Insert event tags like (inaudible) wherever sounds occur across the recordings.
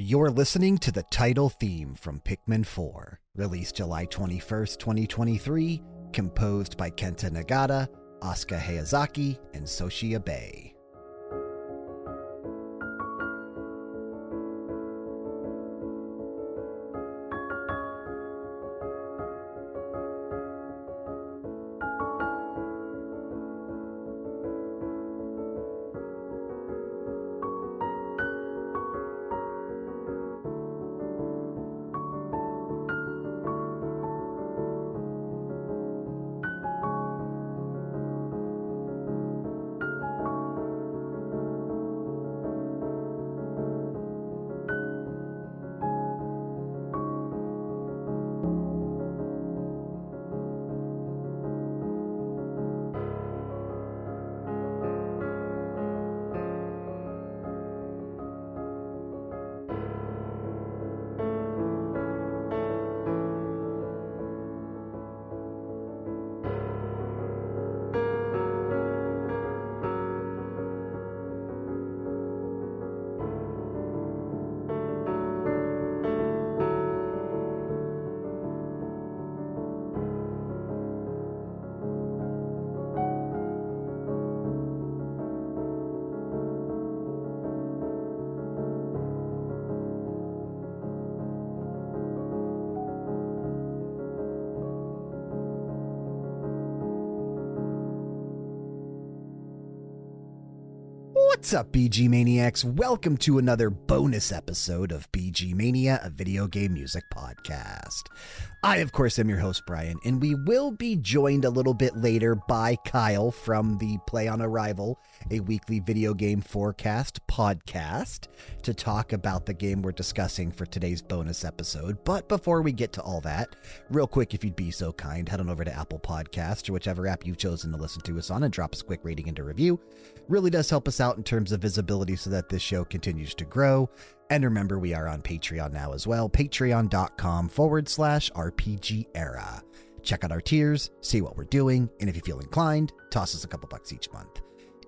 You're listening to the title theme from Pikmin 4, released July 21st, 2023, composed by Kenta Nagata, Asuka Hayazaki, and Soshi Abe. What's up, BG Maniacs? Welcome to another bonus episode of BG Mania, a video game music podcast. I, of course, am your host, Bryan, and we will be joined a little bit later by Kyle from the Play on Arrival, a weekly video game forecast podcast, to talk about the game we're discussing for today's bonus episode. But before we get to all that, real quick, if you'd be so kind, head on over to Apple Podcasts or whichever app you've chosen to listen to us on and drop us a quick rating and a review. Really does help us out in terms of visibility so that this show continues to grow. And remember, we are on Patreon now as well. Patreon.com forward slash RPGera. Check out our tiers, see what we're doing, and if you feel inclined, toss us a couple bucks each month.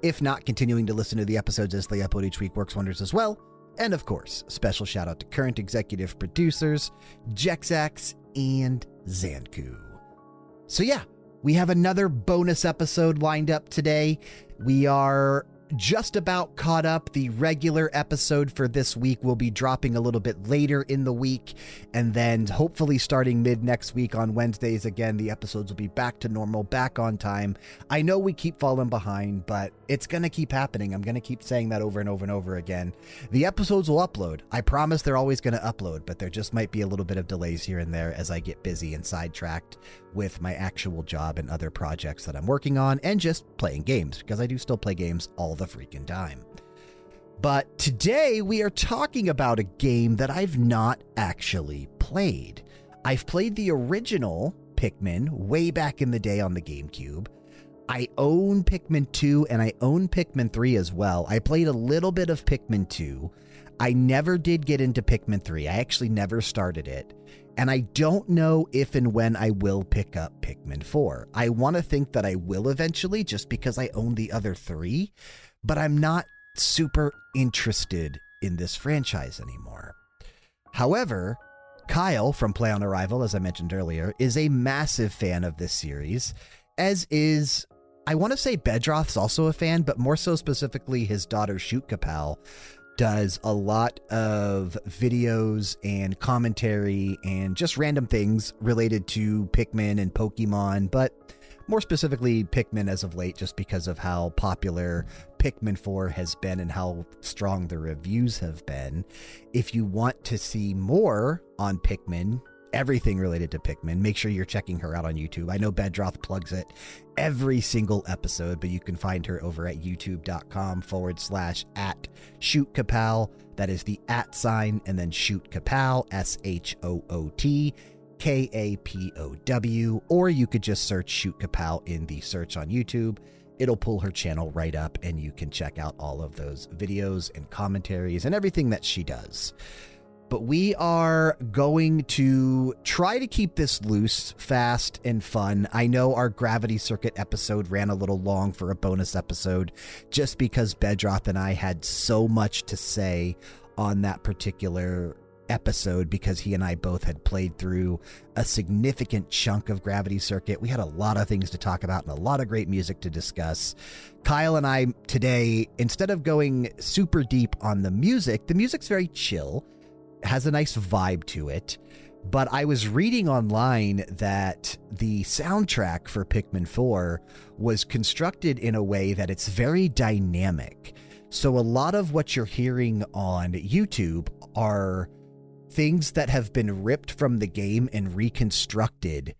If not, continuing to listen to the episodes as they upload each week works wonders as well. And of course, special shout out to current executive producers, Jexak and Xancu. So, yeah, we have another bonus episode lined up today. We are just about caught up. The regular episode for this week will be dropping a little bit later in the week. And then hopefully starting mid next week on Wednesdays, again, the episodes will be back to normal, back on time. I know we keep falling behind, but it's going to keep happening. I'm going to keep saying that over and over and over again. The episodes will upload. I promise they're always going to upload, but there just might be a little bit of delays here and there as I get busy and sidetracked with my actual job and other projects that I'm working on and just playing games because I do still play games all the freaking time. But today we are talking about a game that I've not actually played. I've played the original Pikmin way back in the day on the GameCube. I own Pikmin 2 and I own Pikmin 3 as well. I played a little bit of Pikmin 2. I never did get into Pikmin 3. I actually never started it. And I don't know if and when I will pick up Pikmin 4. I want to think that I will eventually just because I own the other three, but I'm not super interested in this franchise anymore. However, Kyle from Play on Arrival, as I mentioned earlier, is a massive fan of this series, as is, I want to say Bedroth's also a fan, but more so specifically his daughter Shoot Kapow, does a lot of videos and commentary and just random things related to Pikmin and Pokemon, but more specifically Pikmin as of late, just because of how popular Pikmin 4 has been and how strong the reviews have been. If you want to see more on Pikmin, everything related to Pikmin, make sure you're checking her out on YouTube. I know Bedroth plugs it every single episode, but you can find her over at youtube.com forward slash at shoot kapow. That is the at sign and then shoot kapow, S H O O T. K A P O W, or you could just search Shoot Kapow in the search on YouTube. It'll pull her channel right up, and you can check out all of those videos and commentaries and everything that she does but we are going to try to keep this loose, fast, and fun. I know our Gravity Circuit episode ran a little long for a bonus episode just because Bedroth and I had so much to say on that particular episode because he and I both had played through a significant chunk of Gravity Circuit. We had a lot of things to talk about and a lot of great music to discuss. Kyle and I today, instead of going super deep on the music, the music's very chill, has a nice vibe to it. But I was reading online that the soundtrack for Pikmin 4 was constructed in a way that it's very dynamic. So a lot of what you're hearing on YouTube are things that have been ripped from the game and reconstructed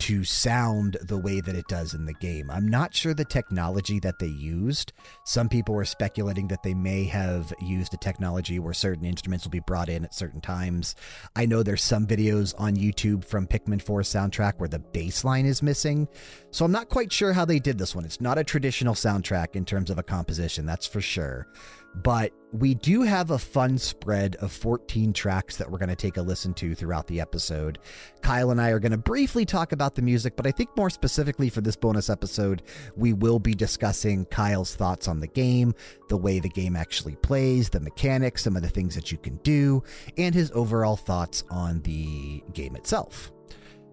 to sound the way that it does in the game. I'm not sure the technology that they used. Some people were speculating that they may have used a technology where certain instruments will be brought in at certain times. I know there's some videos on YouTube from Pikmin 4 soundtrack where the bass line is missing. So I'm not quite sure how they did this one. It's not a traditional soundtrack in terms of a composition, that's for sure. But we do have a fun spread of 14 tracks that we're going to take a listen to throughout the episode. Kyle and I are going to briefly talk about the music, but I think more specifically for this bonus episode, we will be discussing Kyle's thoughts on the game, the way the game actually plays, the mechanics, some of the things that you can do, and his overall thoughts on the game itself.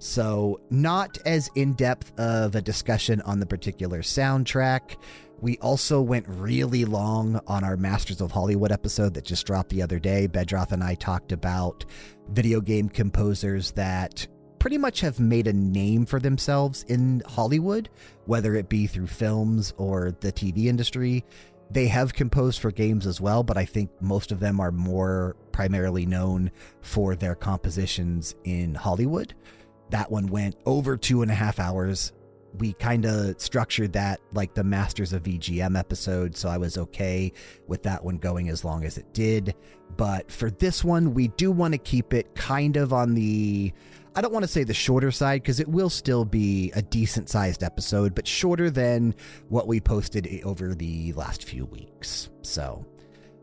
So, not as in depth of a discussion on the particular soundtrack. We also went really long on our Masters of Hollywood episode that just dropped the other day. Bedroth and I talked about video game composers that pretty much have made a name for themselves in Hollywood, whether it be through films or the TV industry. They have composed for games as well, but I think most of them are more primarily known for their compositions in Hollywood. That one went over two and a half hours we kind of structured that like the Masters of VGM episode, so I was okay with that one going as long as it did. But for this one, we do want to keep it kind of on the. I don't want to say the shorter side because it will still be a decent sized episode, but shorter than what we posted over the last few weeks. So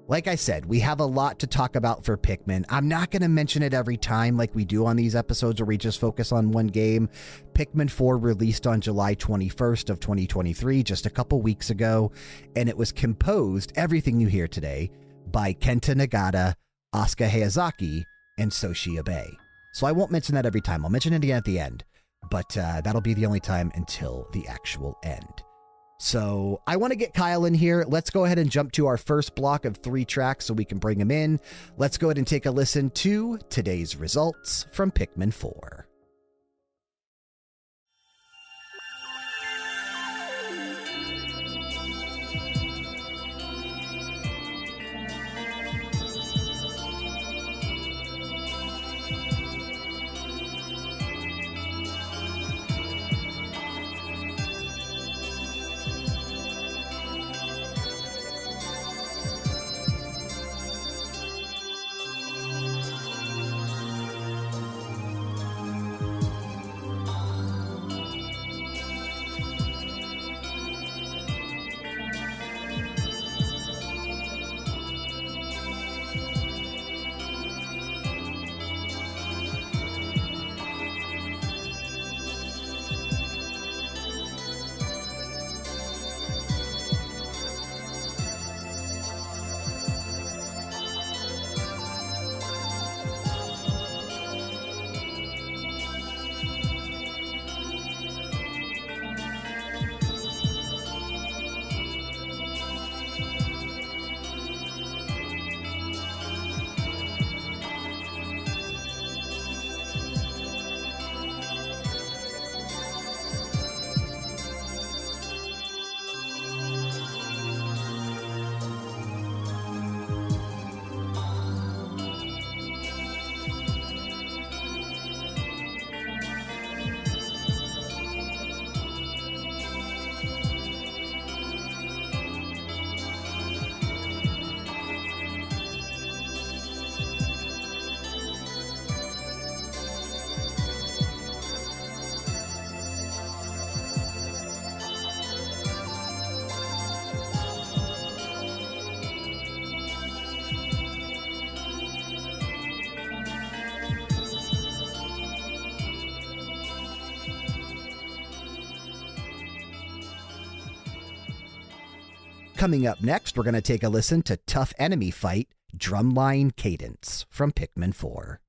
like I said, we have a lot to talk about for Pikmin. I'm not going to mention it every time like we do on these episodes where we just focus on one game. Pikmin 4 released on July 21st of 2023, just a couple weeks ago, and it was composed, everything you hear today, by Kenta Nagata, Asuka Hayazaki, and Soshi Abe. So I won't mention that every time. I'll mention it again at the end, but uh, that'll be the only time until the actual end. So I want to get Kyle in here. Let's go ahead and jump to our first block of three tracks so we can bring him in. Let's go ahead and take a listen to today's results from Pikmin 4. Coming up next, we're going to take a listen to Tough Enemy Fight Drumline Cadence from Pikmin 4.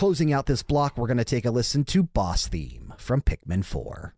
Closing out this block, we're going to take a listen to Boss Theme from Pikmin 4.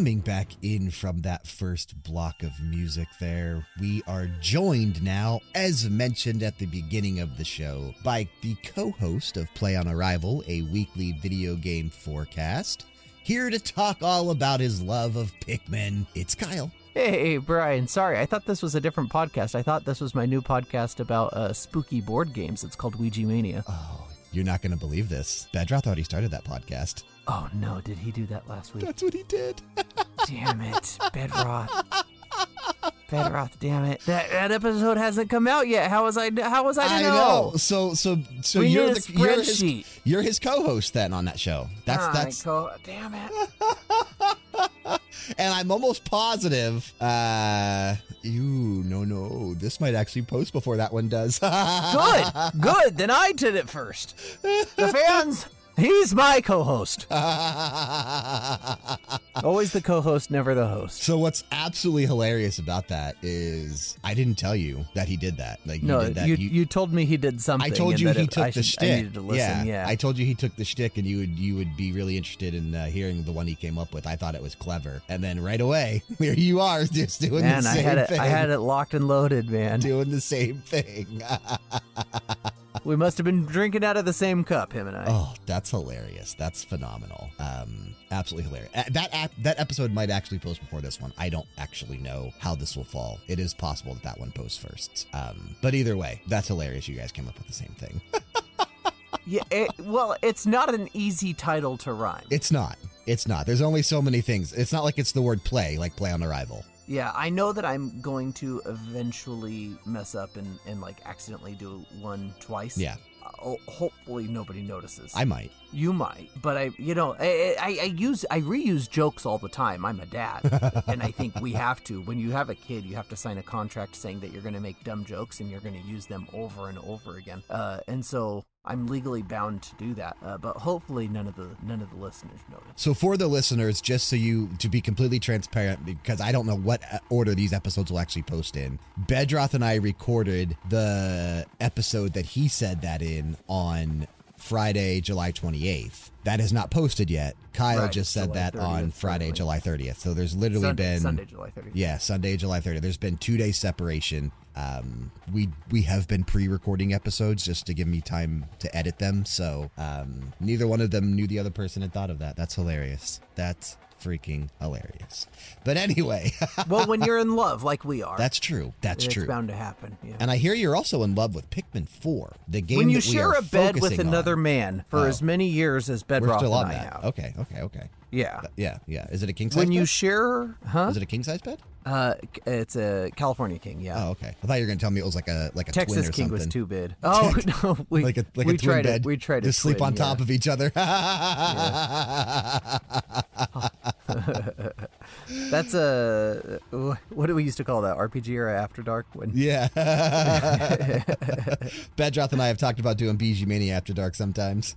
Coming back in from that first block of music there, we are joined now, as mentioned at the beginning of the show, by the co host of Play on Arrival, a weekly video game forecast. Here to talk all about his love of Pikmin, it's Kyle. Hey, Bryan. Sorry, I thought this was a different podcast. I thought this was my new podcast about uh, spooky board games. It's called Ouija Mania. Oh, You're not going to believe this. Bedroth already started that podcast. Oh no, did he do that last week? That's what he did. (laughs) damn it, Bedroth. Bedroth, damn it. That that episode hasn't come out yet. How was I? How was I to I know? know. So so so We you're the you're his, you're his co-host then on that show. That's that's co- damn it. (laughs) and I'm almost positive. Uh, you no no. This might actually post before that one does. (laughs) Good, good. Then I did it first. The fans. He's my co-host. (laughs) Always the co-host, never the host. So what's absolutely hilarious about that is I didn't tell you that he did that. Like you No, did that. you, you told me he did something. I told you he took I the should- I shtick. to listen. Yeah, I told you he took the shtick, and you would you would be really interested in uh, hearing the one he came up with. I thought it was clever, and then right away, (laughs) there you are, (laughs) just doing man, the I same had it. thing. I had it locked and loaded, man. doing the same thing. (laughs) We must have been drinking out of the same cup, him and I. oh, that's hilarious. That's phenomenal. Um, absolutely hilarious. That ap- that episode might actually post before this one. I don't actually know how this will fall. It is possible that that one posts first. Um, but either way, that's hilarious. You guys came up with the same thing. (laughs) Yeah, it, well, it's not an easy title to rhyme. It's not. It's not. There's only so many things. It's not like it's the word play, like play on arrival. Yeah, I know that I'm going to eventually mess up and, and like accidentally do one twice. Yeah, Uh, hopefully nobody notices. I might. You might, but I, you know, I, I, I use, I reuse jokes all the time. I'm a dad, (laughs) and I think we have to. When you have a kid, you have to sign a contract saying that you're going to make dumb jokes and you're going to use them over and over again. Uh, and so I'm legally bound to do that. Uh, but hopefully, none of the none of the listeners notice. So for the listeners, just so you to be completely transparent, because I don't know what uh, order these episodes will actually post in. Bedroth and I recorded the episode that he said that in on Friday, July 28th. That is not posted yet. Kyle Right, just said July that on Friday, probably. July 30th. So there's literally Sunday, been Sunday, July 30th. Yeah, Sunday, July 30th. There's been two days separation. Um, we we have been pre-recording episodes just to give me time to edit them. So um, neither one of them knew the other person had thought of that. That's hilarious. That's freaking hilarious. But anyway, (laughs) well, when you're in love, like we are, that's true. That's it's true. bound to happen. Yeah. And I hear you're also in love with Pikmin 4, the game when you share are a bed with another on. man for Oh. as many years as We're Bedrock still and on that. have, Okay, okay, okay. yeah. Yeah, yeah. Is it a king size When you bed? share, huh? Is it a king size bed? Uh, it's a California King. Yeah. Oh, okay. I thought you were going to tell me it was like a like a twin Texas or King something. was too big. Oh (laughs) (laughs) no, we like a like we a twin tried bed. It, we tried to sleep twin, on top yeah. of each other. (laughs) That's a what do we used to call that? RPGera After Dark? When yeah. (laughs) (laughs) Bedroth and I have talked about doing BG Mania after dark sometimes.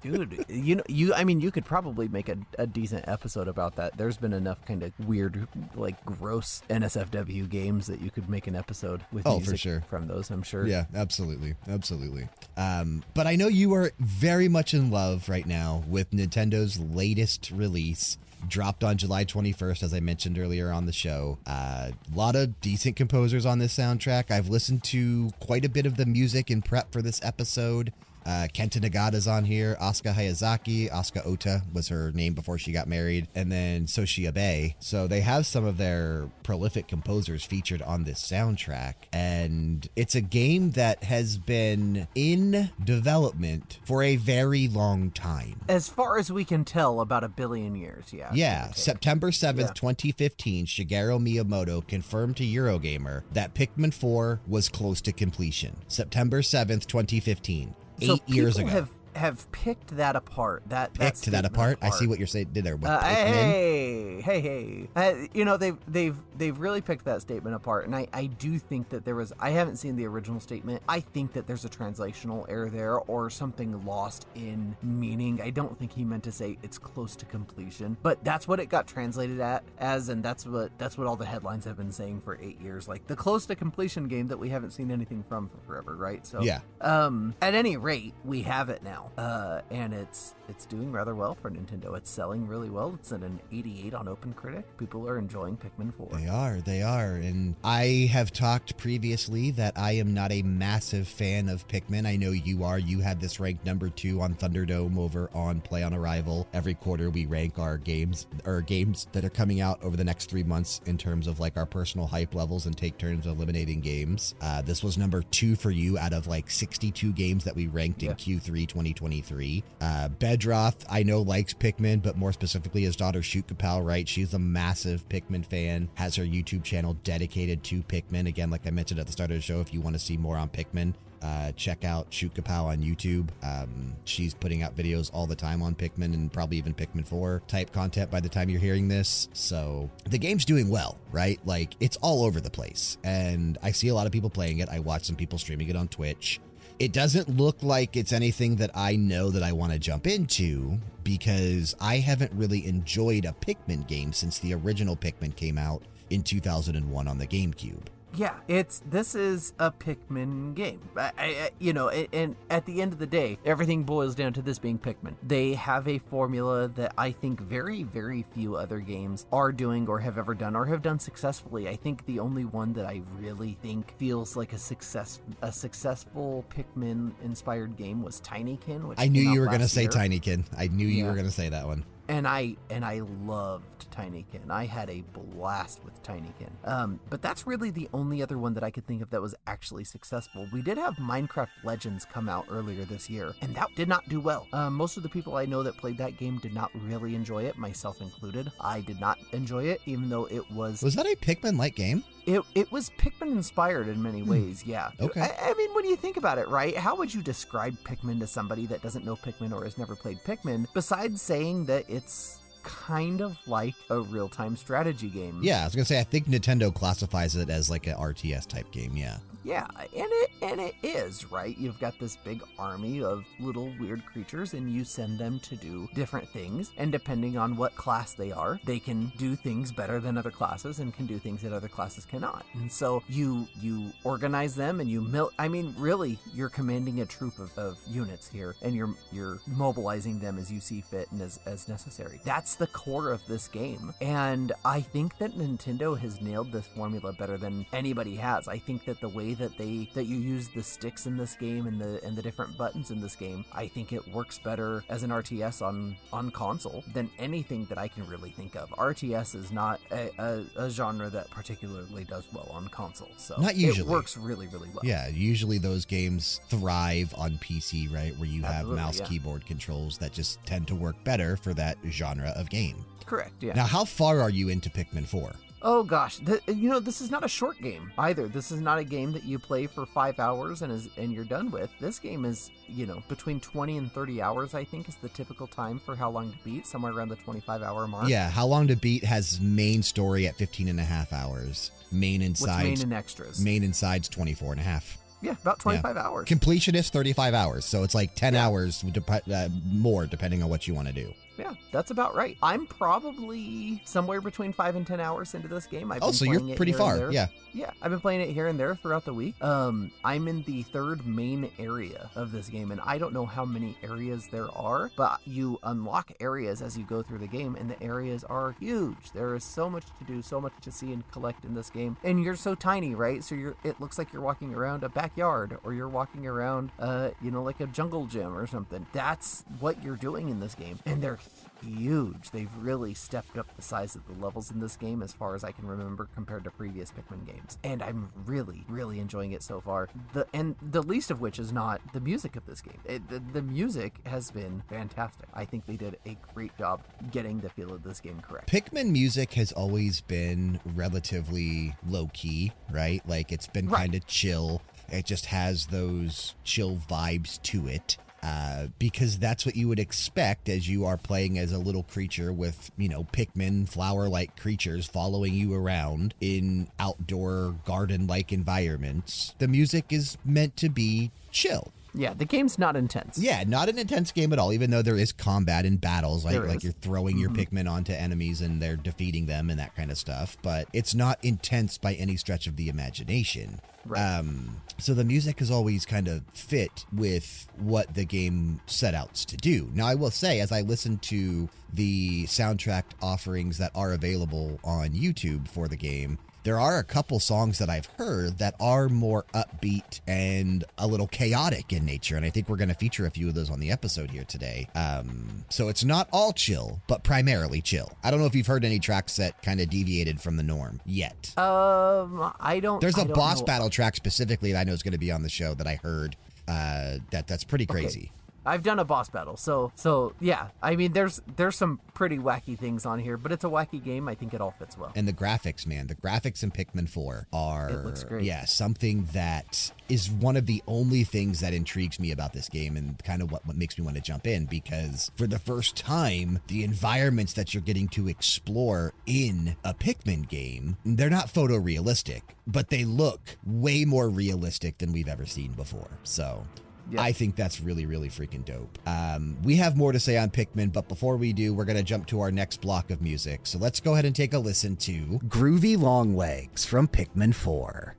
Dude, you know, you I mean, you could probably make a, a decent episode about that. There's been enough kind of weird, like gross NSFW games that you could make an episode with. Oh, for sure. From those, I'm sure. yeah, absolutely, absolutely. Um, but I know you are very much in love right now with Nintendo's latest release. Dropped on July 21st, as I mentioned earlier on the show. A lot of decent composers on this soundtrack. I've listened to quite a bit of the music in prep for this episode. Uh, Kenta Nagata's on here. Asuka Hayazaki. Asuka Ota was her name before she got married. And then Soshi Abe. So they have some of their prolific composers featured on this soundtrack. And it's a game that has been in development for a very long time. As far as we can tell, about a billion years. Yeah. Yeah, September 7th, Yeah. 2015, Shigeru Miyamoto confirmed to Eurogamer that Pikmin 4 was close to completion. September 7th, 2015. So Eight years people ago. have have picked that apart. That that picked that statement apart. I see what you're saying did there Uh, Pikmin. hey, hey, hey! Uh, you know they've they've they've really picked that statement apart, and I I do think that there was. I haven't seen the original statement. I think that there's a translational error there or something lost in meaning. I don't think he meant to say it's close to completion, but that's what it got translated at as, and that's what that's what all the headlines have been saying for eight years. Like the close to completion game that we haven't seen anything from for forever, right? So Yeah. um, at any rate, we have it now. Uh, and it's it's doing rather well for Nintendo. It's selling really well. It's at an 88 on OpenCritic. People are enjoying Pikmin 4. They are, they are. And I have talked previously that I am not a massive fan of Pikmin. I know you are. You had this ranked number two on Thunderdome over on Play on Arrival. Every quarter we rank our games or games that are coming out over the next three months in terms of like our personal hype levels and take turns eliminating games. Uh, this was number two for you out of like 62 games that we ranked Yeah. in Q3 2023. Uh, Bedroth, I know, likes Pikmin, but more specifically, his daughter Shoot Kapow, right? She's a massive Pikmin fan, has her YouTube channel dedicated to Pikmin. Again, like I mentioned at the start of the show, if you want to see more on Pikmin, uh, check out Shoot Kapow on YouTube. Um, she's putting out videos all the time on Pikmin and probably even Pikmin 4 type content by the time you're hearing this. So the game's doing well, right? Like it's all over the place. And I see a lot of people playing it. I watch some people streaming it on Twitch. It doesn't look like it's anything that I know that I want to jump into because I haven't really enjoyed a Pikmin game since the original Pikmin came out in 2001 on the GameCube. Yeah, it's this is a Pikmin game. I, I, you know, and, and at the end of the day, everything boils down to this being Pikmin. They have a formula that I think very, very few other games are doing or have ever done or have done successfully. I think the only one that I really think feels like a success, a successful Pikmin-inspired game was Tinykin. Which I knew you were going to say. Tinykin. I knew you Yeah. were going to say that one. and I and I loved Tinykin. I had a blast with Tinykin. Um, but that's really the only other one that I could think of that was actually successful. We did have Minecraft Legends come out earlier this year, and that did not do well. Um, most of the people I know that played that game did not really enjoy it, myself included. I did not enjoy it, even though it was Was that a Pikmin like game? it, it was Pikmin inspired in many ways, yeah. Hmm. Okay. I, I mean, when you think about it, right? How would you describe Pikmin to somebody that doesn't know Pikmin or has never played Pikmin, besides saying that it's kind of like a real time strategy game? Yeah, I was going to say, I think Nintendo classifies it as like an RTS type game. Yeah. Yeah, and it and it is, right? You've got this big army of little weird creatures and you send them to do different things, and depending on what class they are, they can do things better than other classes and can do things that other classes cannot. And so you you organize them and you mil I mean, really, you're commanding a troop of, of units here and you're you're mobilizing them as you see fit and as, as necessary. That's the core of this game. And I think that Nintendo has nailed this formula better than anybody has. I think that the way that they that you use the sticks in this game and the and the different buttons in this game, I think it works better as an RTS on on console than anything that I can really think of. RTS is not a, a, a genre that particularly does well on console. So Not usually. it works really, really well. Yeah, usually those games thrive on PC, right? Where you have mouse yeah. keyboard controls that just tend to work better for that genre of game. Correct. Yeah. Now, how far are you into Pikmin 4? Oh gosh, the, you know this is not a short game either. This is not a game that you play for five hours and is and you're done with. This game is you know between twenty and thirty hours. I think is the typical time for how long to beat, somewhere around the twenty-five hour mark. Yeah, How Long to Beat has main story at 15 and a half hours. Main and sides, main and extras? main and sides 24 and a half. yeah, about twenty-five hours. Completionist 35 hours. So it's like 10 Yeah. hours dep- uh, more depending on what you want to do. Yeah, that's about right. I'm probably somewhere between five and ten hours into this game. I've Oh, been so you're pretty far. there. Yeah. Yeah, I've been playing it here and there throughout the week. Um, I'm in the third main area of this game, and I don't know how many areas there are, but you unlock areas as you go through the game, and the areas are huge. There is so much to do, so much to see and collect in this game, and you're so tiny, right? So you're it looks like you're walking around a backyard, or you're walking around, uh, you know, like a jungle gym or something. That's what you're doing in this game, and they're huge. They've really stepped up the size of the levels in this game as far as I can remember compared to previous Pikmin games. And I'm really, really enjoying it so far. The and the least of which is not the music of this game. It, the, the music has been fantastic. I think they did a great job getting the feel of this game correct. Pikmin music has always been relatively low key, right? Like it's been Right. kind of chill. It just has those chill vibes to it. Uh, because that's what you would expect as you are playing as a little creature with, you know, Pikmin flower like creatures following you around in outdoor garden like environments. The music is meant to be chill. Yeah, the game's not intense. Yeah, not an intense game at all, even though there is combat and battles, like like you're throwing your Pikmin onto enemies and they're defeating them and that kind of stuff. But it's not intense by any stretch of the imagination. Right. Um, so the music has always kind of fit with what the game set out to do. Now, I will say, as I listen to the soundtrack offerings that are available on YouTube for the game, there are a couple songs that I've heard that are more upbeat and a little chaotic in nature. And I think we're going to feature a few of those on the episode here today. Um, so it's not all chill, but primarily chill. I don't know if you've heard any tracks that kind of deviated from the norm yet. Um, I don't. There's a a boss battle track specifically that I know is going to be on the show that I heard. Uh, that that's pretty crazy. I've done a boss battle, so so yeah. I mean, there's there's some pretty wacky things on here, but it's a wacky game. I think it all fits well. And the graphics, man, the graphics in Pikmin 4 are It looks great. yeah, something that is one of the only things that intrigues me about this game and kind of what, what makes me want to jump in because for the first time, the environments that you're getting to explore in a Pikmin game, they're not photorealistic, but they look way more realistic than we've ever seen before. So I think that's really, really freaking dope. Um, we have more to say on Pikmin, but before we do, we're going to jump to our next block of music. So let's go ahead and take a listen to Groovy Long Legs from Pikmin 4.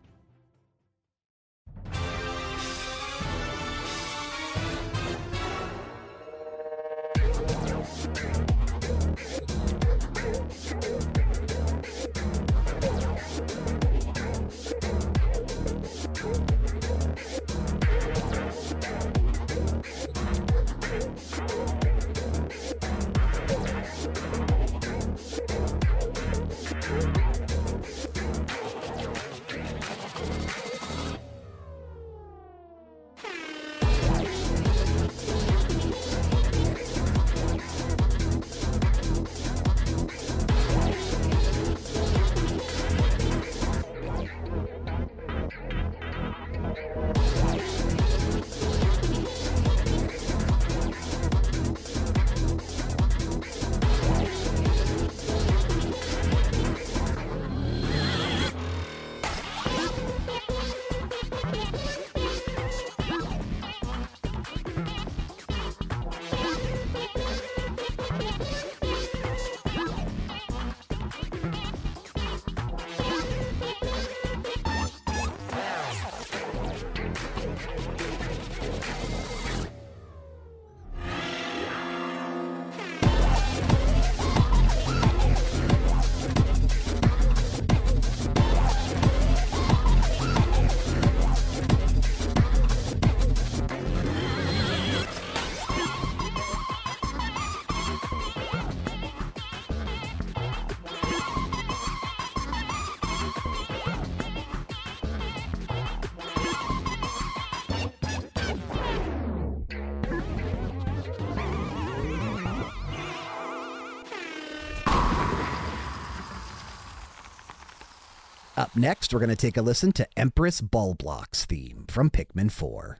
Next, we're going to take a listen to Empress Bulblax theme from Pikmin 4.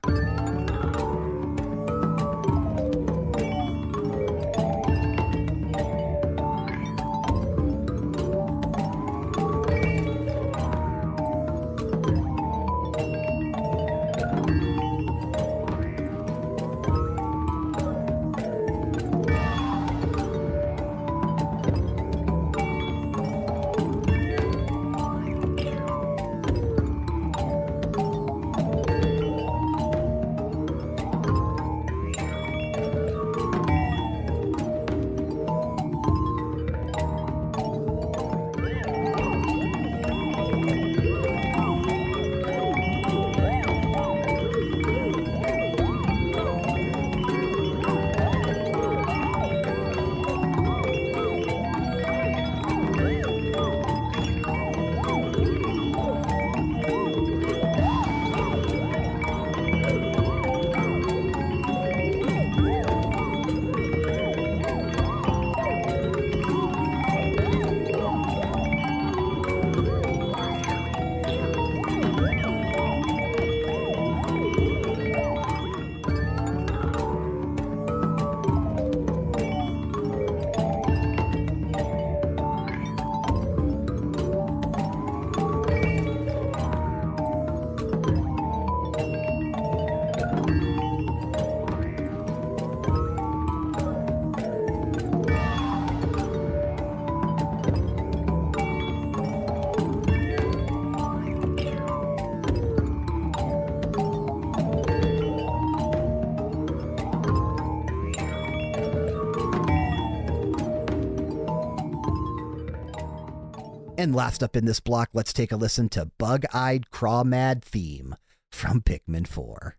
And last up in this block, let's take a listen to Bug Eyed Crawmad Theme from Pikmin 4.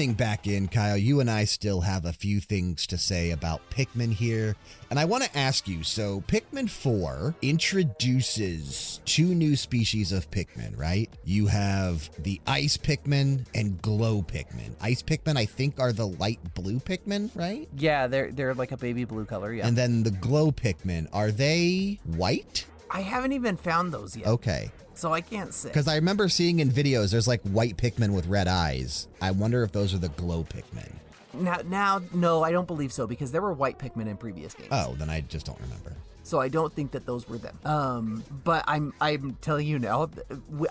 Coming back in, Kyle, you and I still have a few things to say about Pikmin here. And I want to ask you so, Pikmin 4 introduces two new species of Pikmin, right? You have the Ice Pikmin and Glow Pikmin. Ice Pikmin, I think, are the light blue Pikmin, right? Yeah, they're they're like a baby blue color. Yeah. And then the Glow Pikmin, are they white? I haven't even found those yet. Okay. So I can't say. Because I remember seeing in videos there's like white Pikmin with red eyes. I wonder if those are the glow Pikmin. Now, now, no, I don't believe so because there were white Pikmin in previous games. Oh, then I just don't remember. So I don't think that those were them. Um, but I'm I'm telling you now,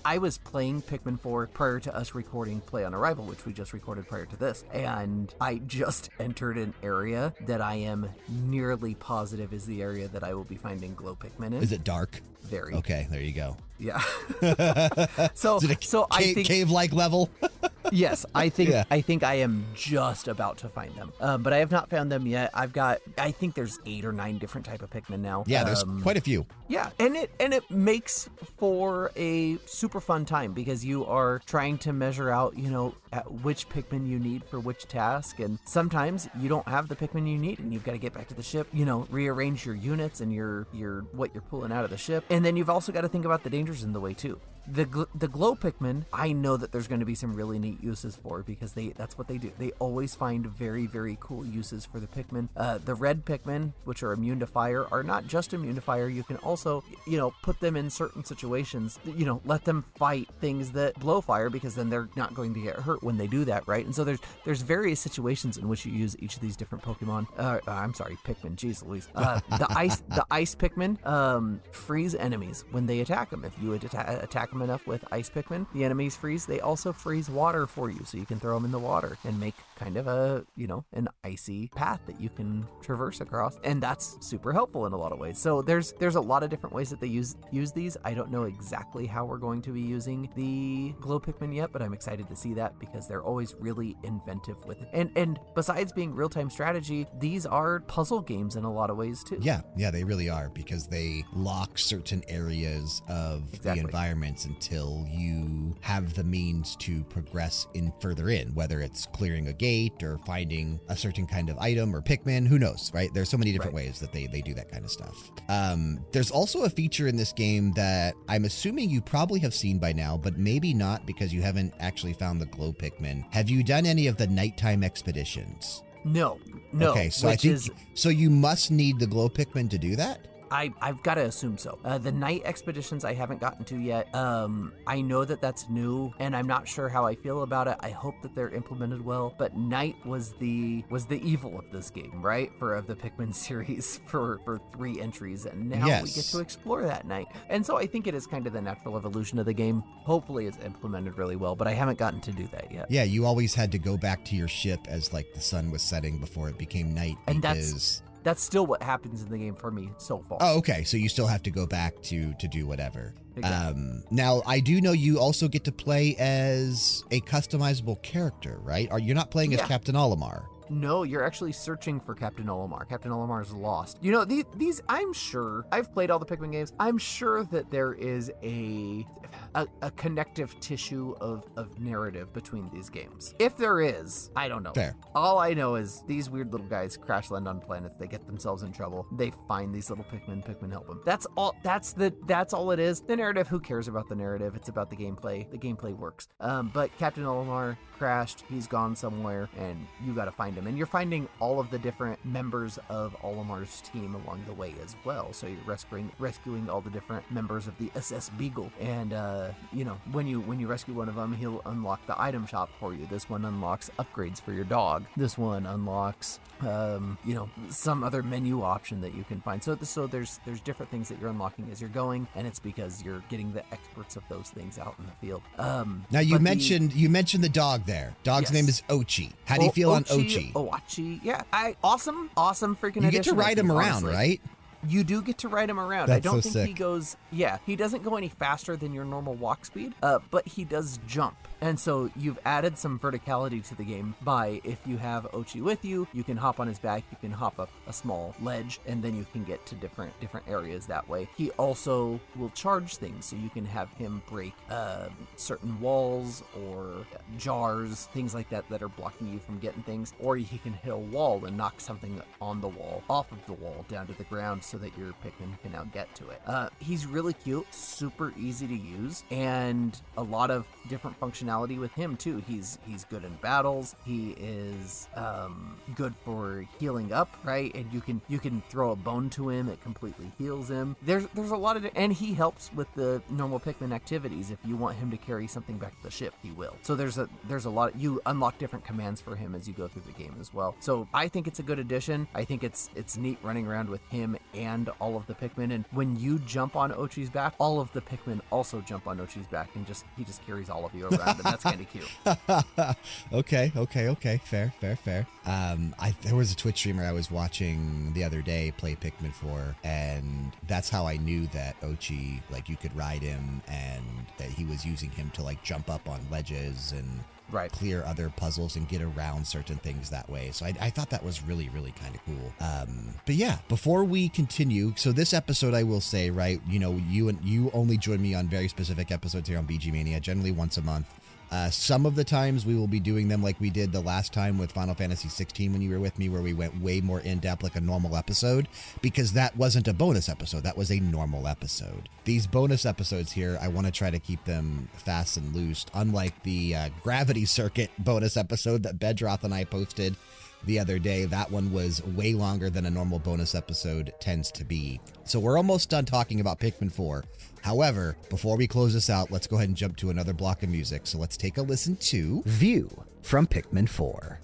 I was playing Pikmin 4 prior to us recording Play on Arrival, which we just recorded prior to this, and I just (laughs) entered an area that I am nearly positive is the area that I will be finding glow Pikmin in. Is it dark? Very. Okay, there you go. Yeah. (laughs) so so I think cave like level. (laughs) yes, I think yeah. I think I am just about to find them, uh, but I have not found them yet. I've got I think there's eight or nine different type of Pikmin now. Yeah, there's um, quite a few. Yeah, and it and it makes for a super fun time because you are trying to measure out you know which Pikmin you need for which task, and sometimes you don't have the Pikmin you need, and you've got to get back to the ship. You know, rearrange your units and your your what you're pulling out of the ship, and then you've also got to think about the danger in the way too. The the glow Pikmin, I know that there's going to be some really neat uses for because they that's what they do. They always find very very cool uses for the Pikmin. Uh, the red Pikmin, which are immune to fire, are not just immune to fire. You can also you know put them in certain situations. You know, let them fight things that blow fire because then they're not going to get hurt when they do that, right? And so there's there's various situations in which you use each of these different Pokemon. Uh, I'm sorry, Pikmin. Jeez Louise. Uh, the ice the ice Pikmin um, freeze enemies when they attack them. If you attack, attack them them enough with ice Pikmin, the enemies freeze. They also freeze water for you, so you can throw them in the water and make kind of a, you know, an icy path that you can traverse across. And that's super helpful in a lot of ways. So there's there's a lot of different ways that they use use these. I don't know exactly how we're going to be using the glow Pikmin yet, but I'm excited to see that because they're always really inventive with it. And and besides being real-time strategy, these are puzzle games in a lot of ways too. Yeah, yeah, they really are because they lock certain areas of Exactly. the environments until you have the means to progress in further in, whether it's clearing a gate or finding a certain kind of item or Pikmin, who knows, right? There's so many different Right. ways that they, they do that kind of stuff. Um, there's also a feature in this game that I'm assuming you probably have seen by now, but maybe not because you haven't actually found the glow Pikmin. Have you done any of the nighttime expeditions? No, no. okay, so I think is so. You must need the glow Pikmin to do that. I, I've got to assume so. Uh, the night expeditions I haven't gotten to yet. Um, I know that that's new, and I'm not sure how I feel about it. I hope that they're implemented well. But night was the was the evil of this game, right? For of the Pikmin (laughs) series for for three entries, and now we get to explore that night. And so I think it is kind of the natural evolution of the game. Hopefully, it's implemented really well, but I haven't gotten to do that yet. Yeah, you always had to go back to your ship as like the sun was setting before it became night And that's- because That's still what happens in the game for me so far. Oh, okay. So you still have to go back to to do whatever. Exactly. Um now I do know you also get to play as a customizable character, right? Are you're not playing as Yeah. Captain Olimar. No, you're actually searching for Captain Olimar. Captain Olimar is lost. You know, these, these I'm sure, I've played all the Pikmin games. I'm sure that there is a a, a connective tissue of, of narrative between these games. If there is, I don't know. Fair. All I know is these weird little guys crash land on planets. They get themselves in trouble. They find these little Pikmin. Pikmin help them. That's all. That's the. That's all it is. The narrative. Who cares about the narrative? It's about the gameplay. The gameplay works. Um, but Captain Olimar crashed. He's gone somewhere, and you got to find him. And you're finding all of the different members of Olimar's team along the way as well. So you're rescuing rescuing all the different members of the SS Beagle. And uh, you know, when you when you rescue one of them, he'll unlock the item shop for you. This one unlocks upgrades for your dog. This one unlocks um, you know, some other menu option that you can find. So so there's there's different things that you're unlocking as you're going, and it's because you're getting the experts of those things out in the field. Um, Now you but the- mentioned you mentioned the dog there. Dog's Yes. name is Ochi. How do you O- feel on Ochi? Ochi, yeah, I awesome, awesome freaking. you get to ride him around, honestly. right? You do get to ride him around. I don't so think sick. he goes. Yeah, he doesn't go any faster than your normal walk speed, uh, but he does jump. And so you've added some verticality to the game by if you have Ochi with you, you can hop on his back, you can hop up a small ledge, and then you can get to different different areas that way. He also will charge things, so you can have him break uh, certain walls or jars, things like that that are blocking you from getting things, or he can hit a wall and knock something on the wall off of the wall down to the ground so that your Pikmin can now get to it. Uh, he's really cute, super easy to use, and a lot of different functionality with him too. He's he's good in battles. He is um, good for healing up, right? And you can you can throw a bone to him; it completely heals him. There's there's a lot of, and he helps with the normal Pikmin activities. If you want him to carry something back to the ship, he will. So there's a there's a lot. You unlock different commands for him as you go through the game as well. So I think it's a good addition. I think it's it's neat running around with him and all of the Pikmin. And when you jump on Ochi's back, all of the Pikmin also jump on Ochi's back, and just he just carries all of you around, (laughs) and that's kind of cute. okay, okay, okay. Fair, fair, fair. Um, I there was a Twitch streamer I was watching the other day play Pikmin 4, and that's how I knew that Ochi, like, you could ride him, and that he was using him to like jump up on ledges and Right. clear other puzzles and get around certain things that way. So I, I thought that was really, really kind of cool. Um, but yeah, before we continue, so this episode, I will say, right, you know, you and you only join me on very specific episodes here on BG Mania, generally once a month. Uh, some of the times we will be doing them like we did the last time with Final Fantasy 16 when you were with me, where we went way more in depth, like a normal episode, because that wasn't a bonus episode. That was a normal episode. These bonus episodes here, I want to try to keep them fast and loose, unlike the uh, Gravity Circuit (laughs) bonus episode that Bedroth and I posted the other day. That one was way longer than a normal bonus episode tends to be. So we're almost done talking about Pikmin 4. However, before we close this out, let's go ahead and jump to another block of music. So let's take a listen to View from Pikmin 4.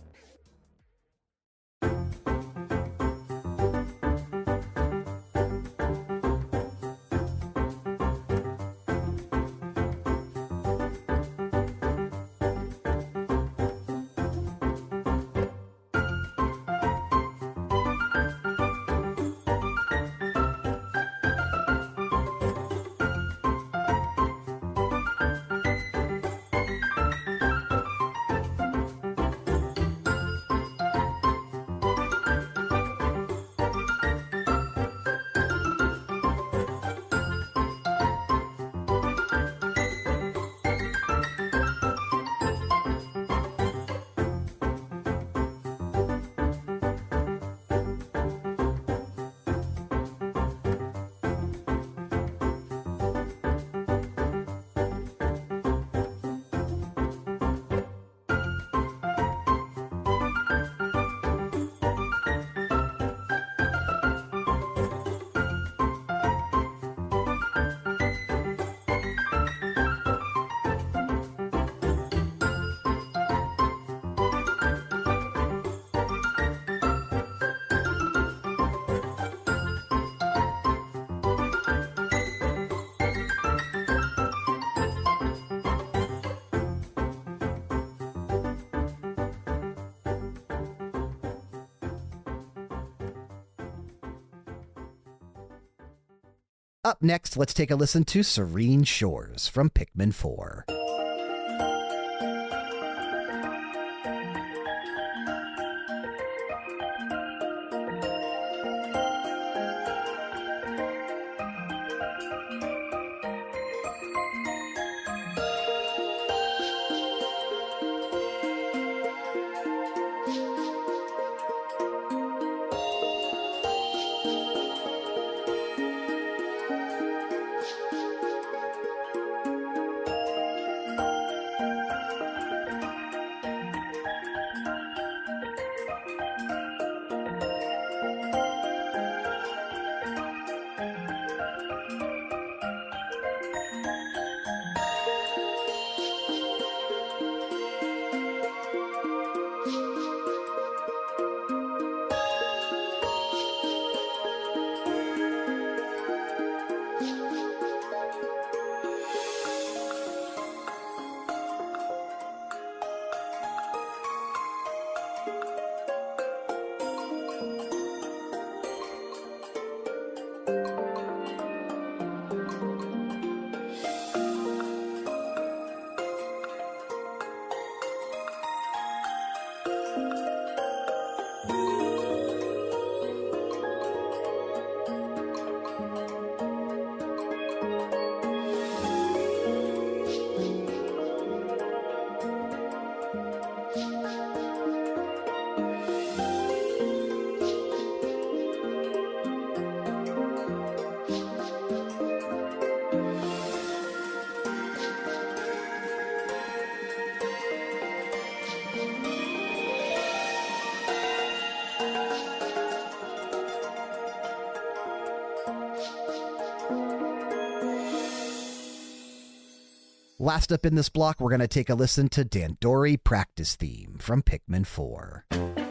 Up next, let's take a listen to Serene Shores from Pikmin 4. Last up in this block, we're going to take a listen to Dandori Practice Theme from Pikmin 4.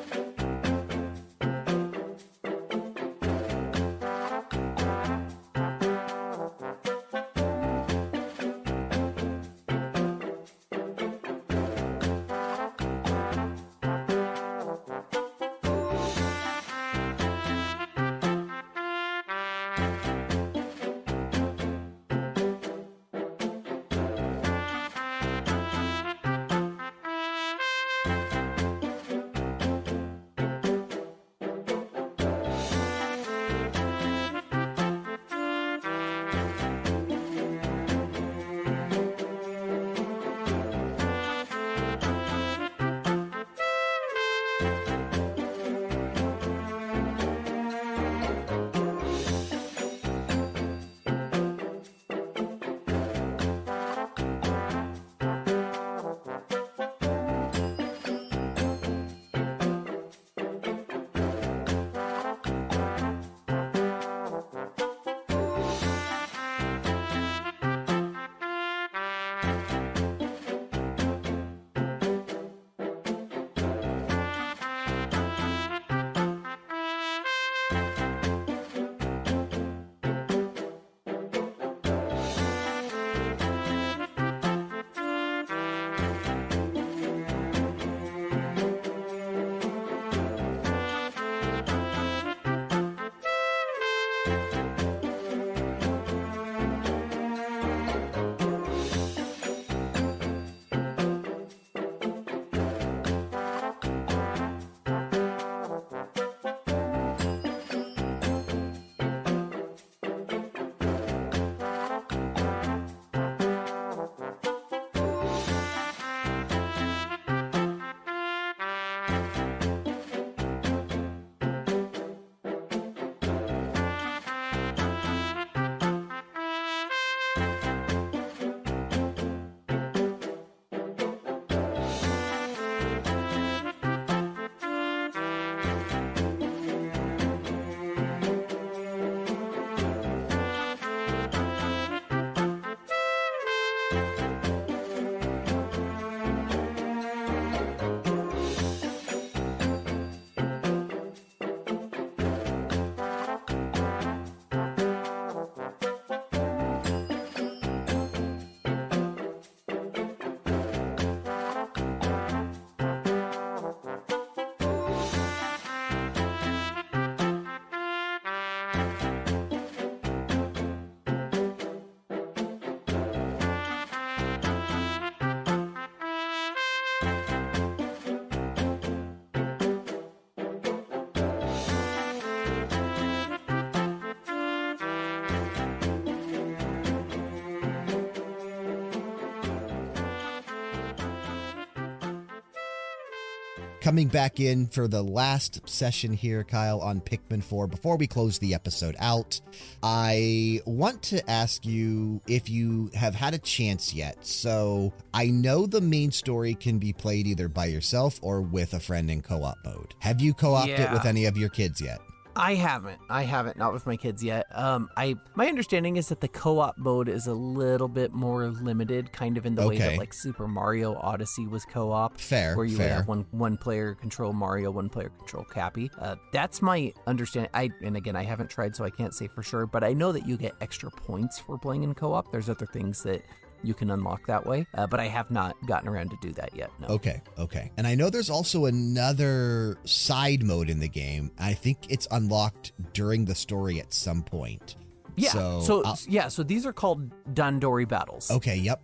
Coming back in for the last session here, Kyle, on Pikmin 4. Before we close the episode out, I want to ask you if you have had a chance yet. So I know the main story can be played either by yourself or with a friend in co op mode. Have you co opted it with any of your kids yet? I haven't. I haven't. Not with my kids yet. Um, I my understanding is that the co-op mode is a little bit more limited, kind of in the way that like Super Mario Odyssey was co-op. Fair, where you would have one one player control Mario, one player control Cappy. Uh, that's my understanding. I and again, I haven't tried, so I can't say for sure. But I know that you get extra points for playing in co-op. There's other things that you can unlock that way, uh, but I have not gotten around to do that yet. No. Okay, okay. And I know there's also another side mode in the game. I think it's unlocked during the story at some point. Yeah. So, So, I'll- yeah. So these are called Dandori battles. Okay, yep.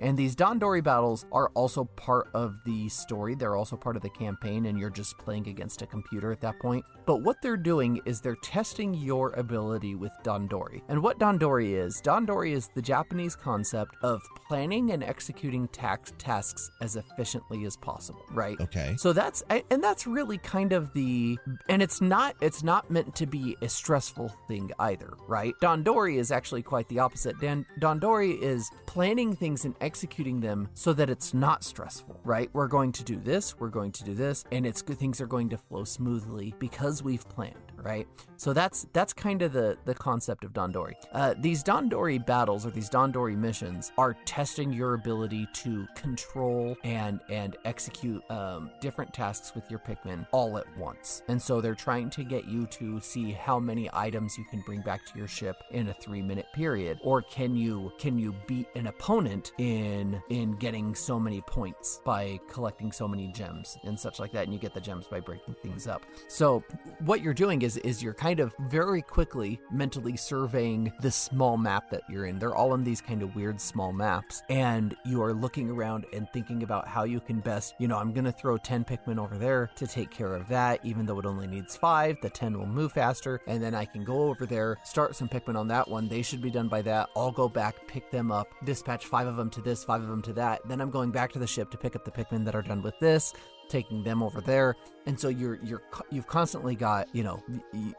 And these Dandori battles are also part of the story. They're also part of the campaign, and you're just playing against a computer at that point. But what they're doing is they're testing your ability with Dandori. And what Dandori is, Dandori is the Japanese concept of planning and executing tax- tasks as efficiently as possible, right? Okay. So that's and that's really kind of the and it's not it's not meant to be a stressful thing either, right? Dandori is actually quite the opposite. Dan, Dandori is planning things and executing them so that it's not stressful, right? We're going to do this, we're going to do this, and it's good things are going to flow smoothly because we've planned, right? So that's that's kind of the the concept of Dandori. Uh, these Dandori battles or these Dandori missions are testing your ability to control and and execute um, different tasks with your Pikmin all at once. And so they're trying to get you to see how many items you can bring back to your ship in a three minute period, or can you can you beat an opponent in in getting so many points by collecting so many gems and such like that. And you get the gems by breaking things up. So what you're doing is is you're kind of very quickly mentally surveying this small map that you're in. They're all in these kind of weird small maps, and you are looking around and thinking about how you can best, you know, I'm gonna throw 10 Pikmin over there to take care of that, even though it only needs five. The 10 will move faster, and then I can go over there, start some Pikmin on that one. They should be done by that. I'll go back, pick them up, dispatch five of them to this, five of them to that. Then I'm going back to the ship to pick up the Pikmin that are done with this taking them over there and so you're you're you've constantly got you know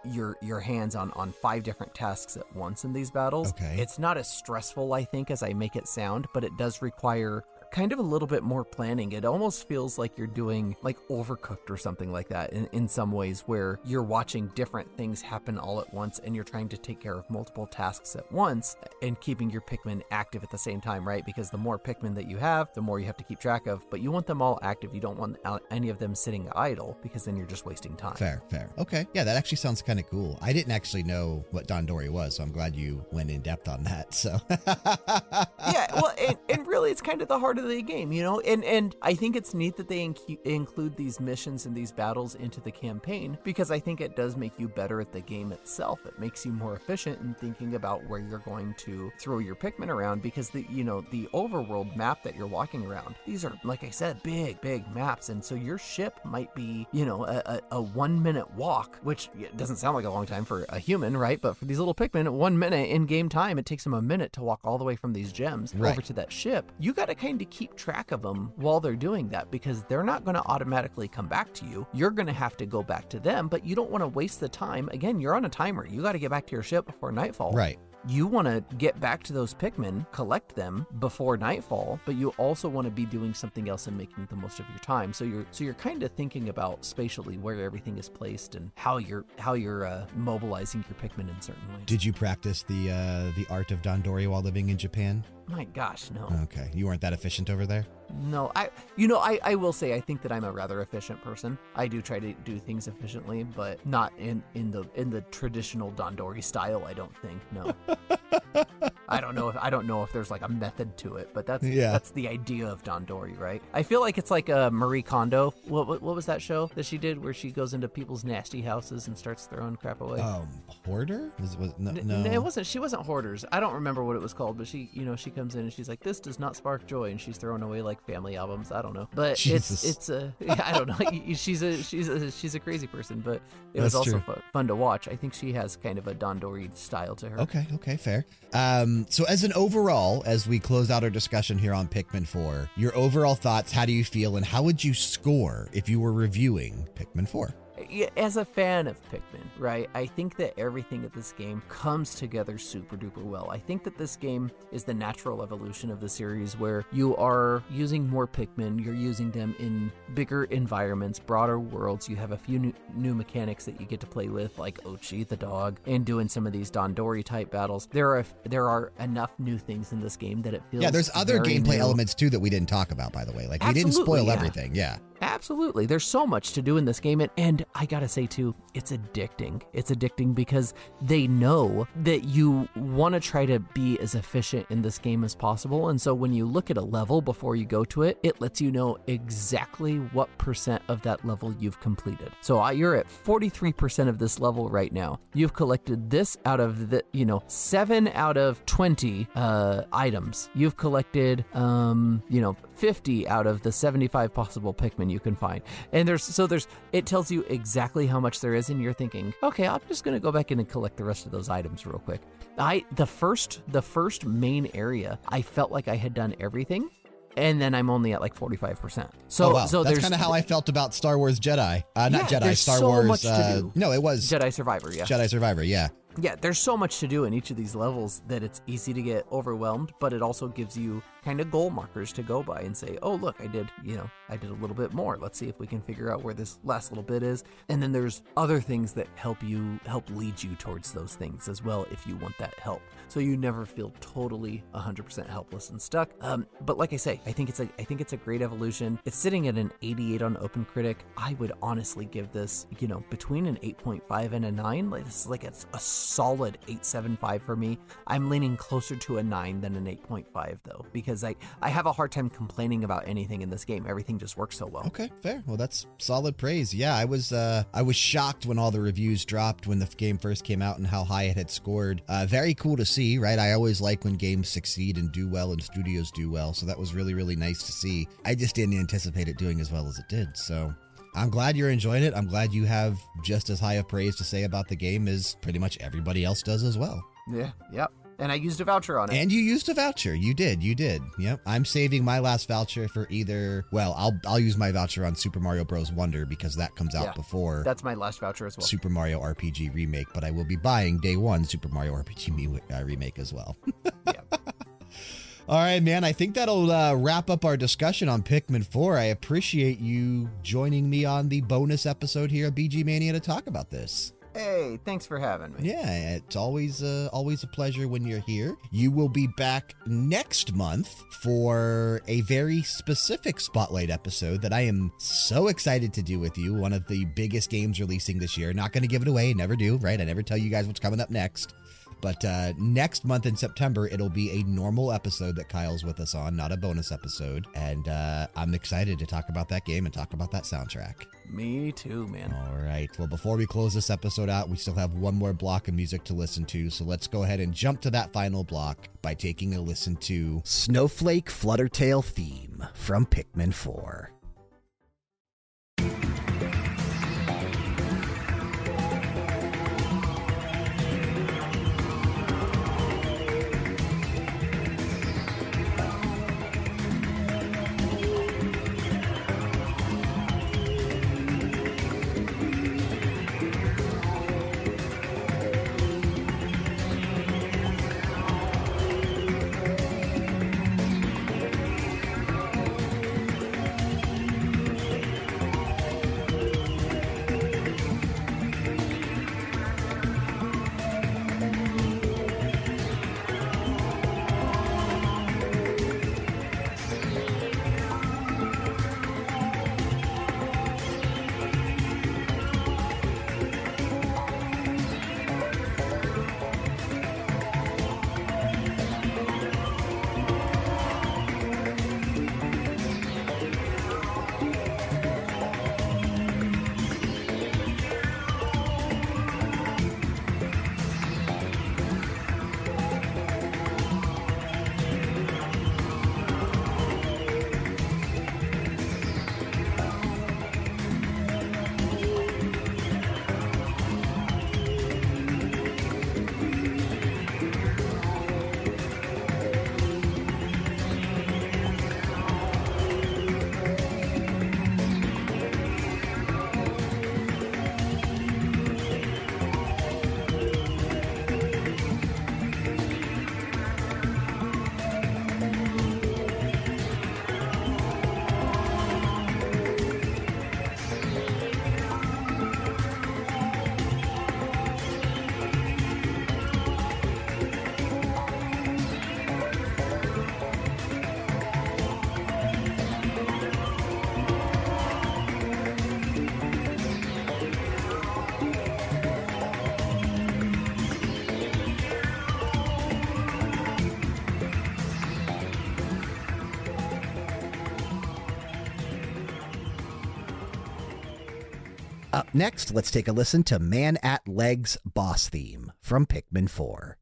your your hands on on five different tasks at once in these battles Okay. it's not as stressful i think as i make it sound but it does require kind of a little bit more planning it almost feels like you're doing like overcooked or something like that in, in some ways where you're watching different things happen all at once and you're trying to take care of multiple tasks at once and keeping your pikmin active at the same time right because the more pikmin that you have the more you have to keep track of but you want them all active you don't want any of them sitting idle because then you're just wasting time Fair, fair. Okay. Yeah, that actually sounds kind of cool. I didn't actually know what Dandori was, so I'm glad you went in depth on that. So, (laughs) yeah, well, and, and really, it's kind of the heart of the game, you know. And and I think it's neat that they incu- include these missions and these battles into the campaign because I think it does make you better at the game itself. It makes you more efficient in thinking about where you're going to throw your Pikmin around because the you know the overworld map that you're walking around. These are like I said, big big maps, and so your ship might be you know a, a, a one minute walk, which doesn't sound like a long time for a human, right? But for these little Pikmin, one minute in game time, it takes them a minute to walk all the way from these gems Right. over to that ship. You got to kind of keep track of them while they're doing that because they're not going to automatically come back to you. You're going to have to go back to them, but you don't want to waste the time. Again, you're on a timer. You got to get back to your ship before nightfall. right. You want to get back to those Pikmin, collect them before nightfall, but you also want to be doing something else and making the most of your time. So you're so you're kind of thinking about spatially where everything is placed and how you're how you're uh, mobilizing your Pikmin in certain ways. Did you practice the uh, the art of Dandori while living in Japan? My gosh, no. Okay, you weren't that efficient over there. No, I you know I, I will say I think that I'm a rather efficient person. I do try to do things efficiently, but not in in the in the traditional Dandori style. I don't think. No. (laughs) I don't know if I don't know if there's like a method to it, but that's Yeah. that's the idea of Dandori, right? I feel like it's like a Marie Kondo. What, what what was that show that she did where she goes into people's nasty houses and starts throwing crap away? Um, hoarder? Was, was, no, N- no. it wasn't. She wasn't hoarders. I don't remember what it was called, but she, you know, she comes in and she's like, "This does not spark joy," and she's throwing away like family albums. I don't know, but Jesus. it's it's a (laughs) I don't know. she's a she's a she's a crazy person, but it was also fun, fun to watch. I think she has kind of a Dandori style to her. Okay, okay, fair. Um, so, as an overall, as we close out our discussion here on Pikmin 4, your overall thoughts, how do you feel, and how would you score if you were reviewing Pikmin 4? As a fan of Pikmin, right, I think that everything at this game comes together super duper well. I think that this game is the natural evolution of the series where you are using more Pikmin, you're using them in bigger environments, broader worlds. You have a few new, new mechanics that you get to play with, like Ochi the dog, and doing some of these Dandori type battles. There are there are enough new things in this game that it feels yeah. There's other gameplay new. elements too that we didn't talk about, by the way. Like Absolutely, we didn't spoil yeah. everything. Yeah. Absolutely. There's so much to do in this game. And, and I got to say, too, it's addicting. It's addicting because they know that you want to try to be as efficient in this game as possible. And so when you look at a level before you go to it, it lets you know exactly what percent of that level you've completed. So you're at 43% of this level right now. You've collected this out of the, you know, seven out of 20 uh, items. You've collected, um, you know, 50 out of the 75 possible Pikmin you can find. And there's so there's it tells you exactly how much there is and you're thinking, "Okay, I'm just going to go back in and collect the rest of those items real quick." I the first the first main area, I felt like I had done everything. And then I'm only at like 45%. So, oh, wow. so that's there's kind of how I felt about Star Wars Jedi. Uh, not Yeah, Jedi, Star so Wars. much to uh, do. no, it was Jedi Survivor, yeah. Jedi Survivor. Yeah. yeah, there's so much to do in each of these levels that it's easy to get overwhelmed, but it also gives you kind of goal markers to go by and say, "Oh, look, I did, you know, I did a little bit more. Let's see if we can figure out where this last little bit is." And then there's other things that help you help lead you towards those things as well if you want that help. So you never feel totally 100% helpless and stuck. Um, but like I say, I think it's a I think it's a great evolution. It's sitting at an 88 on OpenCritic. I would honestly give this, you know, between an 8.5 and a 9. Like this is like a, a solid 8.75 for me. I'm leaning closer to a 9 than an 8.5 though because I I have a hard time complaining about anything in this game. Everything just works so well. Okay, fair. Well, that's solid praise. Yeah, I was uh, I was shocked when all the reviews dropped when the game first came out and how high it had scored. Uh, very cool to see, right? I always like when games succeed and do well and studios do well, so that was really really nice to see. I just didn't anticipate it doing as well as it did. So. I'm glad you're enjoying it. I'm glad you have just as high of praise to say about the game as pretty much everybody else does as well. Yeah, yep. And I used a voucher on it. And you used a voucher. You did. You did. Yep. I'm saving my last voucher for either. Well, I'll I'll use my voucher on Super Mario Bros. Wonder because that comes out Yeah, before That's my last voucher as well. Super Mario RPG remake. But I will be buying day one Super Mario RPG me- uh, remake as well. (laughs) yeah. All right, man. I think that'll uh, wrap up our discussion on Pikmin 4. I appreciate you joining me on the bonus episode here of BG Mania to talk about this. Hey, thanks for having me. Yeah, it's always uh, always a pleasure when you're here. You will be back next month for a very specific spotlight episode that I am so excited to do with you. One of the biggest games releasing this year. Not going to give it away, never do, right? I never tell you guys what's coming up next. But uh, next month in September, it'll be a normal episode that Kyle's with us on, not a bonus episode. And uh, I'm excited to talk about that game and talk about that soundtrack. Me too, man. All right. Well, before we close this episode out, we still have one more block of music to listen to. So let's go ahead and jump to that final block by taking a listen to Snowflake Fluttertail theme from Pikmin 4. Next, let's take a listen to Man at Legs boss theme from Pikmin 4.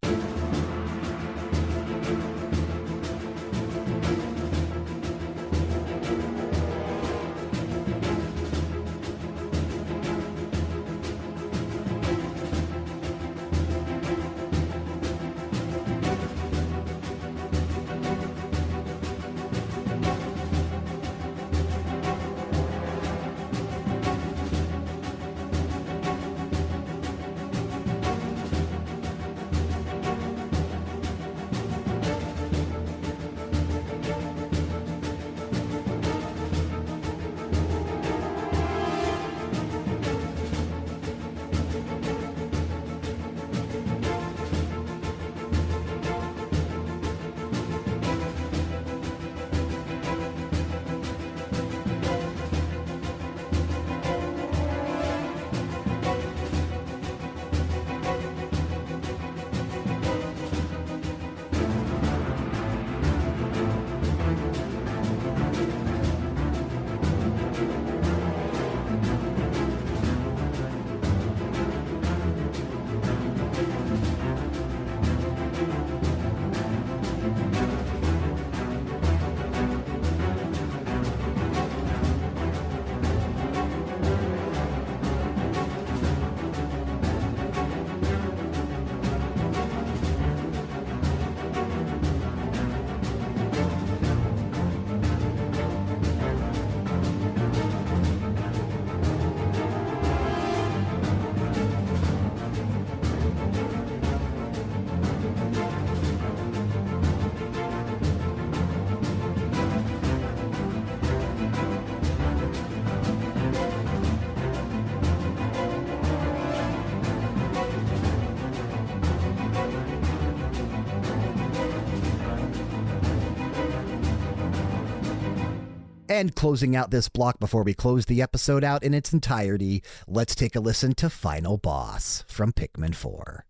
And closing out this block before we close the episode out in its entirety, let's take a listen to Final Boss from Pikmin 4.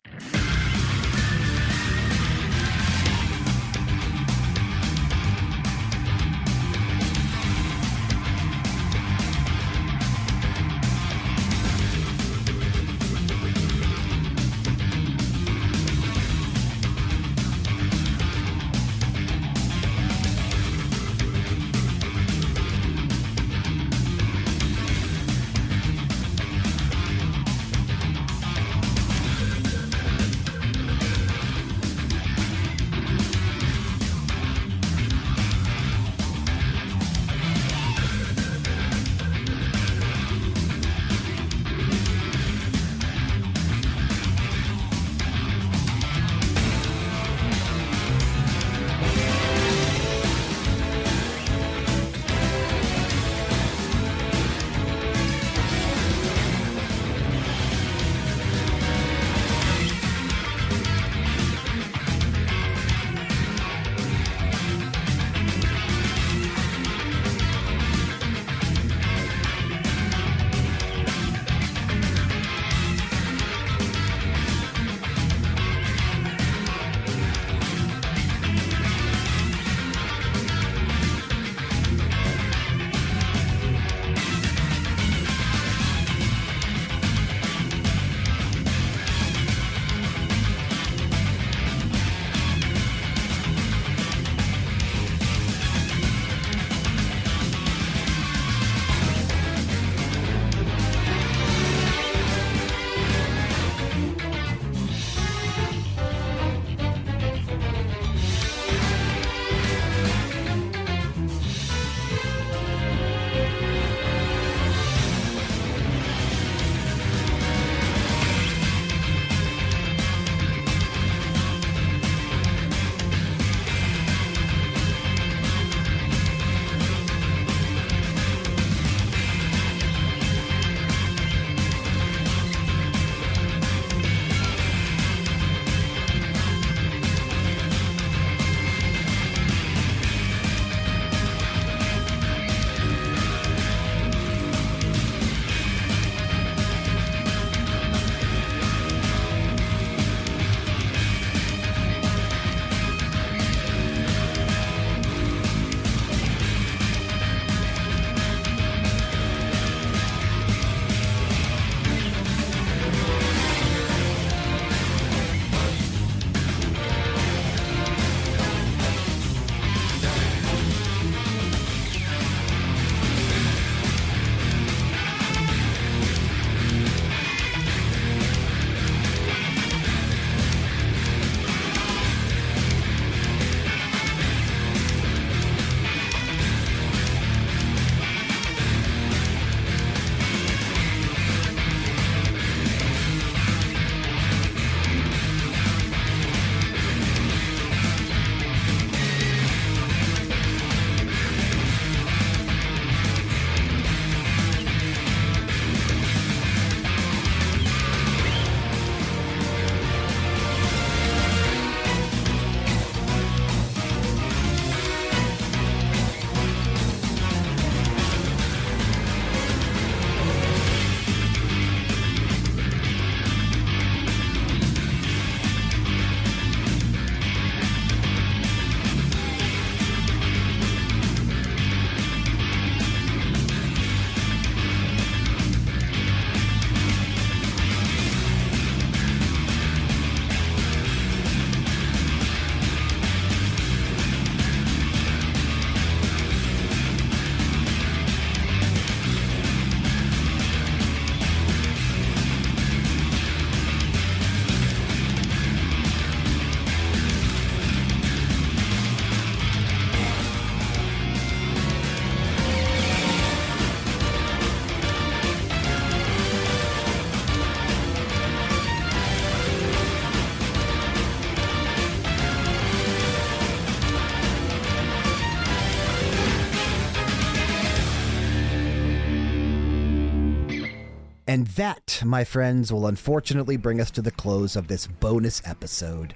That, my friends, will unfortunately bring us to the close of this bonus episode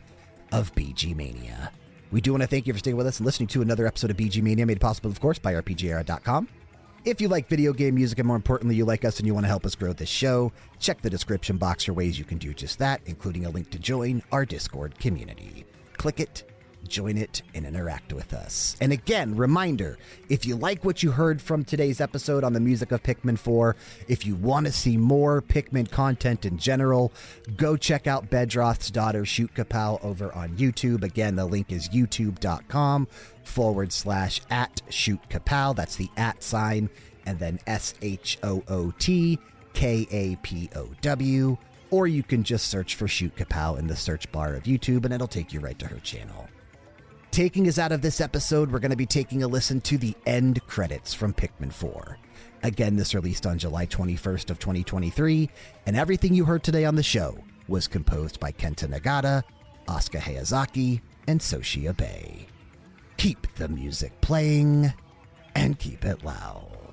of BG Mania. We do want to thank you for staying with us and listening to another episode of BG Mania, made possible, of course, by RPGera.com. If you like video game music and more importantly, you like us and you want to help us grow this show, check the description box for ways you can do just that, including a link to join our Discord community. Click it join it and interact with us. And again, reminder if you like what you heard from today's episode on the music of Pikmin 4, if you want to see more Pikmin content in general, go check out Bedroth's daughter, Shoot Kapow, over on YouTube. Again, the link is youtube.com forward slash at Shoot Kapow. That's the at sign, and then S H O O T K A P O W. Or you can just search for Shoot Kapow in the search bar of YouTube and it'll take you right to her channel taking us out of this episode, we're going to be taking a listen to the end credits from Pikmin 4. Again, this released on July 21st of 2023, and everything you heard today on the show was composed by Kenta Nagata, Asuka Hayazaki, and Soshi Abe. Keep the music playing and keep it loud.